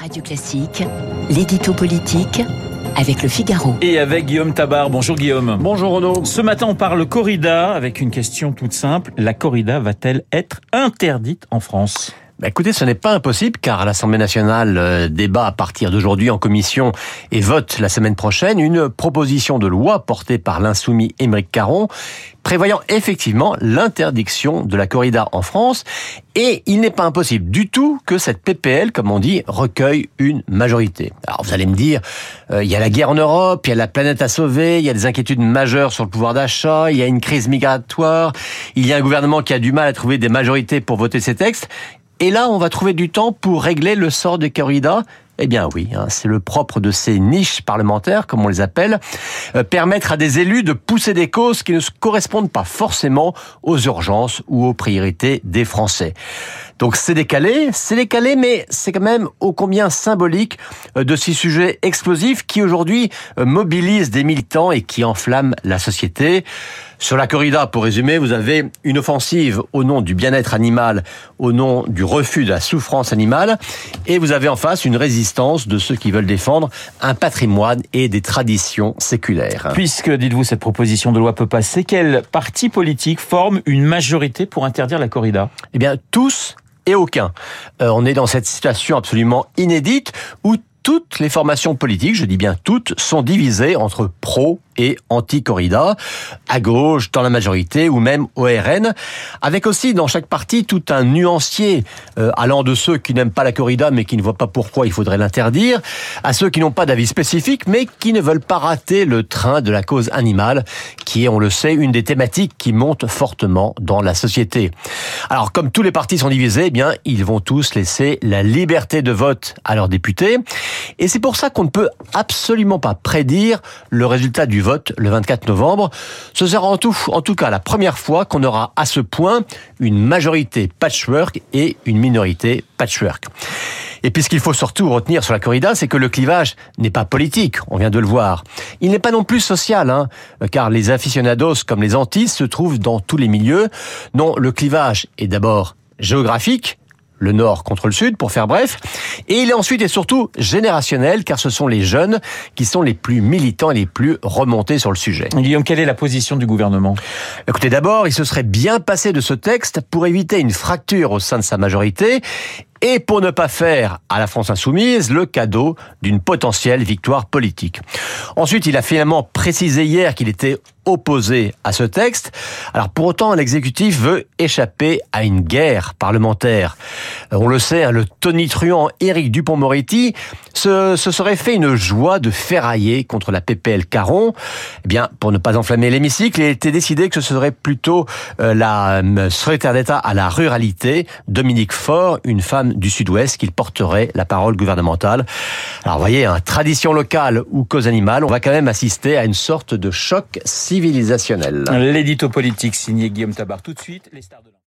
Radio Classique, l'édito politique avec le Figaro. Et avec Guillaume Tabar. Bonjour Guillaume. Bonjour Renaud. Ce matin, on parle corrida avec une question toute simple. La corrida va-t-elle être interdite en France? Bah écoutez, ce n'est pas impossible car l'Assemblée nationale euh, débat à partir d'aujourd'hui en commission et vote la semaine prochaine une proposition de loi portée par l'insoumis Émeric Caron prévoyant effectivement l'interdiction de la corrida en France et il n'est pas impossible du tout que cette PPL, comme on dit, recueille une majorité. Alors vous allez me dire, euh, il y a la guerre en Europe, il y a la planète à sauver, il y a des inquiétudes majeures sur le pouvoir d'achat, il y a une crise migratoire, il y a un gouvernement qui a du mal à trouver des majorités pour voter ces textes. Et là, on va trouver du temps pour régler le sort de corrida eh bien oui, hein, c'est le propre de ces niches parlementaires, comme on les appelle, euh, permettre à des élus de pousser des causes qui ne correspondent pas forcément aux urgences ou aux priorités des Français. Donc c'est décalé, c'est décalé, mais c'est quand même ô combien symbolique euh, de ces sujets explosifs qui aujourd'hui euh, mobilisent des militants et qui enflamment la société. Sur la corrida, pour résumer, vous avez une offensive au nom du bien-être animal, au nom du refus de la souffrance animale, et vous avez en face une résistance de ceux qui veulent défendre un patrimoine et des traditions séculaires. Puisque, dites-vous, cette proposition de loi peut passer, quel parti politique forme une majorité pour interdire la corrida? Eh bien, tous et aucun. Euh, on est dans cette situation absolument inédite où toutes les formations politiques, je dis bien toutes, sont divisées entre pro anti-corrida, à gauche, dans la majorité, ou même au RN, avec aussi dans chaque parti tout un nuancier euh, allant de ceux qui n'aiment pas la corrida mais qui ne voient pas pourquoi il faudrait l'interdire, à ceux qui n'ont pas d'avis spécifique mais qui ne veulent pas rater le train de la cause animale, qui est, on le sait, une des thématiques qui monte fortement dans la société. Alors, comme tous les partis sont divisés, eh bien, ils vont tous laisser la liberté de vote à leurs députés, et c'est pour ça qu'on ne peut absolument pas prédire le résultat du vote le 24 novembre. Ce sera en tout, en tout cas la première fois qu'on aura à ce point une majorité patchwork et une minorité patchwork. Et puis ce qu'il faut surtout retenir sur la corrida, c'est que le clivage n'est pas politique, on vient de le voir. Il n'est pas non plus social, hein, car les aficionados comme les antis se trouvent dans tous les milieux. Non, le clivage est d'abord géographique, le nord contre le sud, pour faire bref. Et il est ensuite et surtout générationnel, car ce sont les jeunes qui sont les plus militants et les plus remontés sur le sujet. Guillaume, quelle est la position du gouvernement? Écoutez, d'abord, il se serait bien passé de ce texte pour éviter une fracture au sein de sa majorité et pour ne pas faire à la France insoumise le cadeau d'une potentielle victoire politique. Ensuite, il a finalement précisé hier qu'il était opposé à ce texte. Alors pour autant, l'exécutif veut échapper à une guerre parlementaire. On le sait, hein, le tonitruant Éric Dupont-Moretti se, serait fait une joie de ferrailler contre la PPL Caron. Eh bien, pour ne pas enflammer l'hémicycle, il été décidé que ce serait plutôt euh, la euh, secrétaire d'État à la ruralité, Dominique Faure, une femme du Sud-Ouest, qui porterait la parole gouvernementale. Alors vous voyez, hein, tradition locale ou cause animale, on va quand même assister à une sorte de choc civilisationnel. L'édito politique signé Guillaume Tabar. Tout de suite,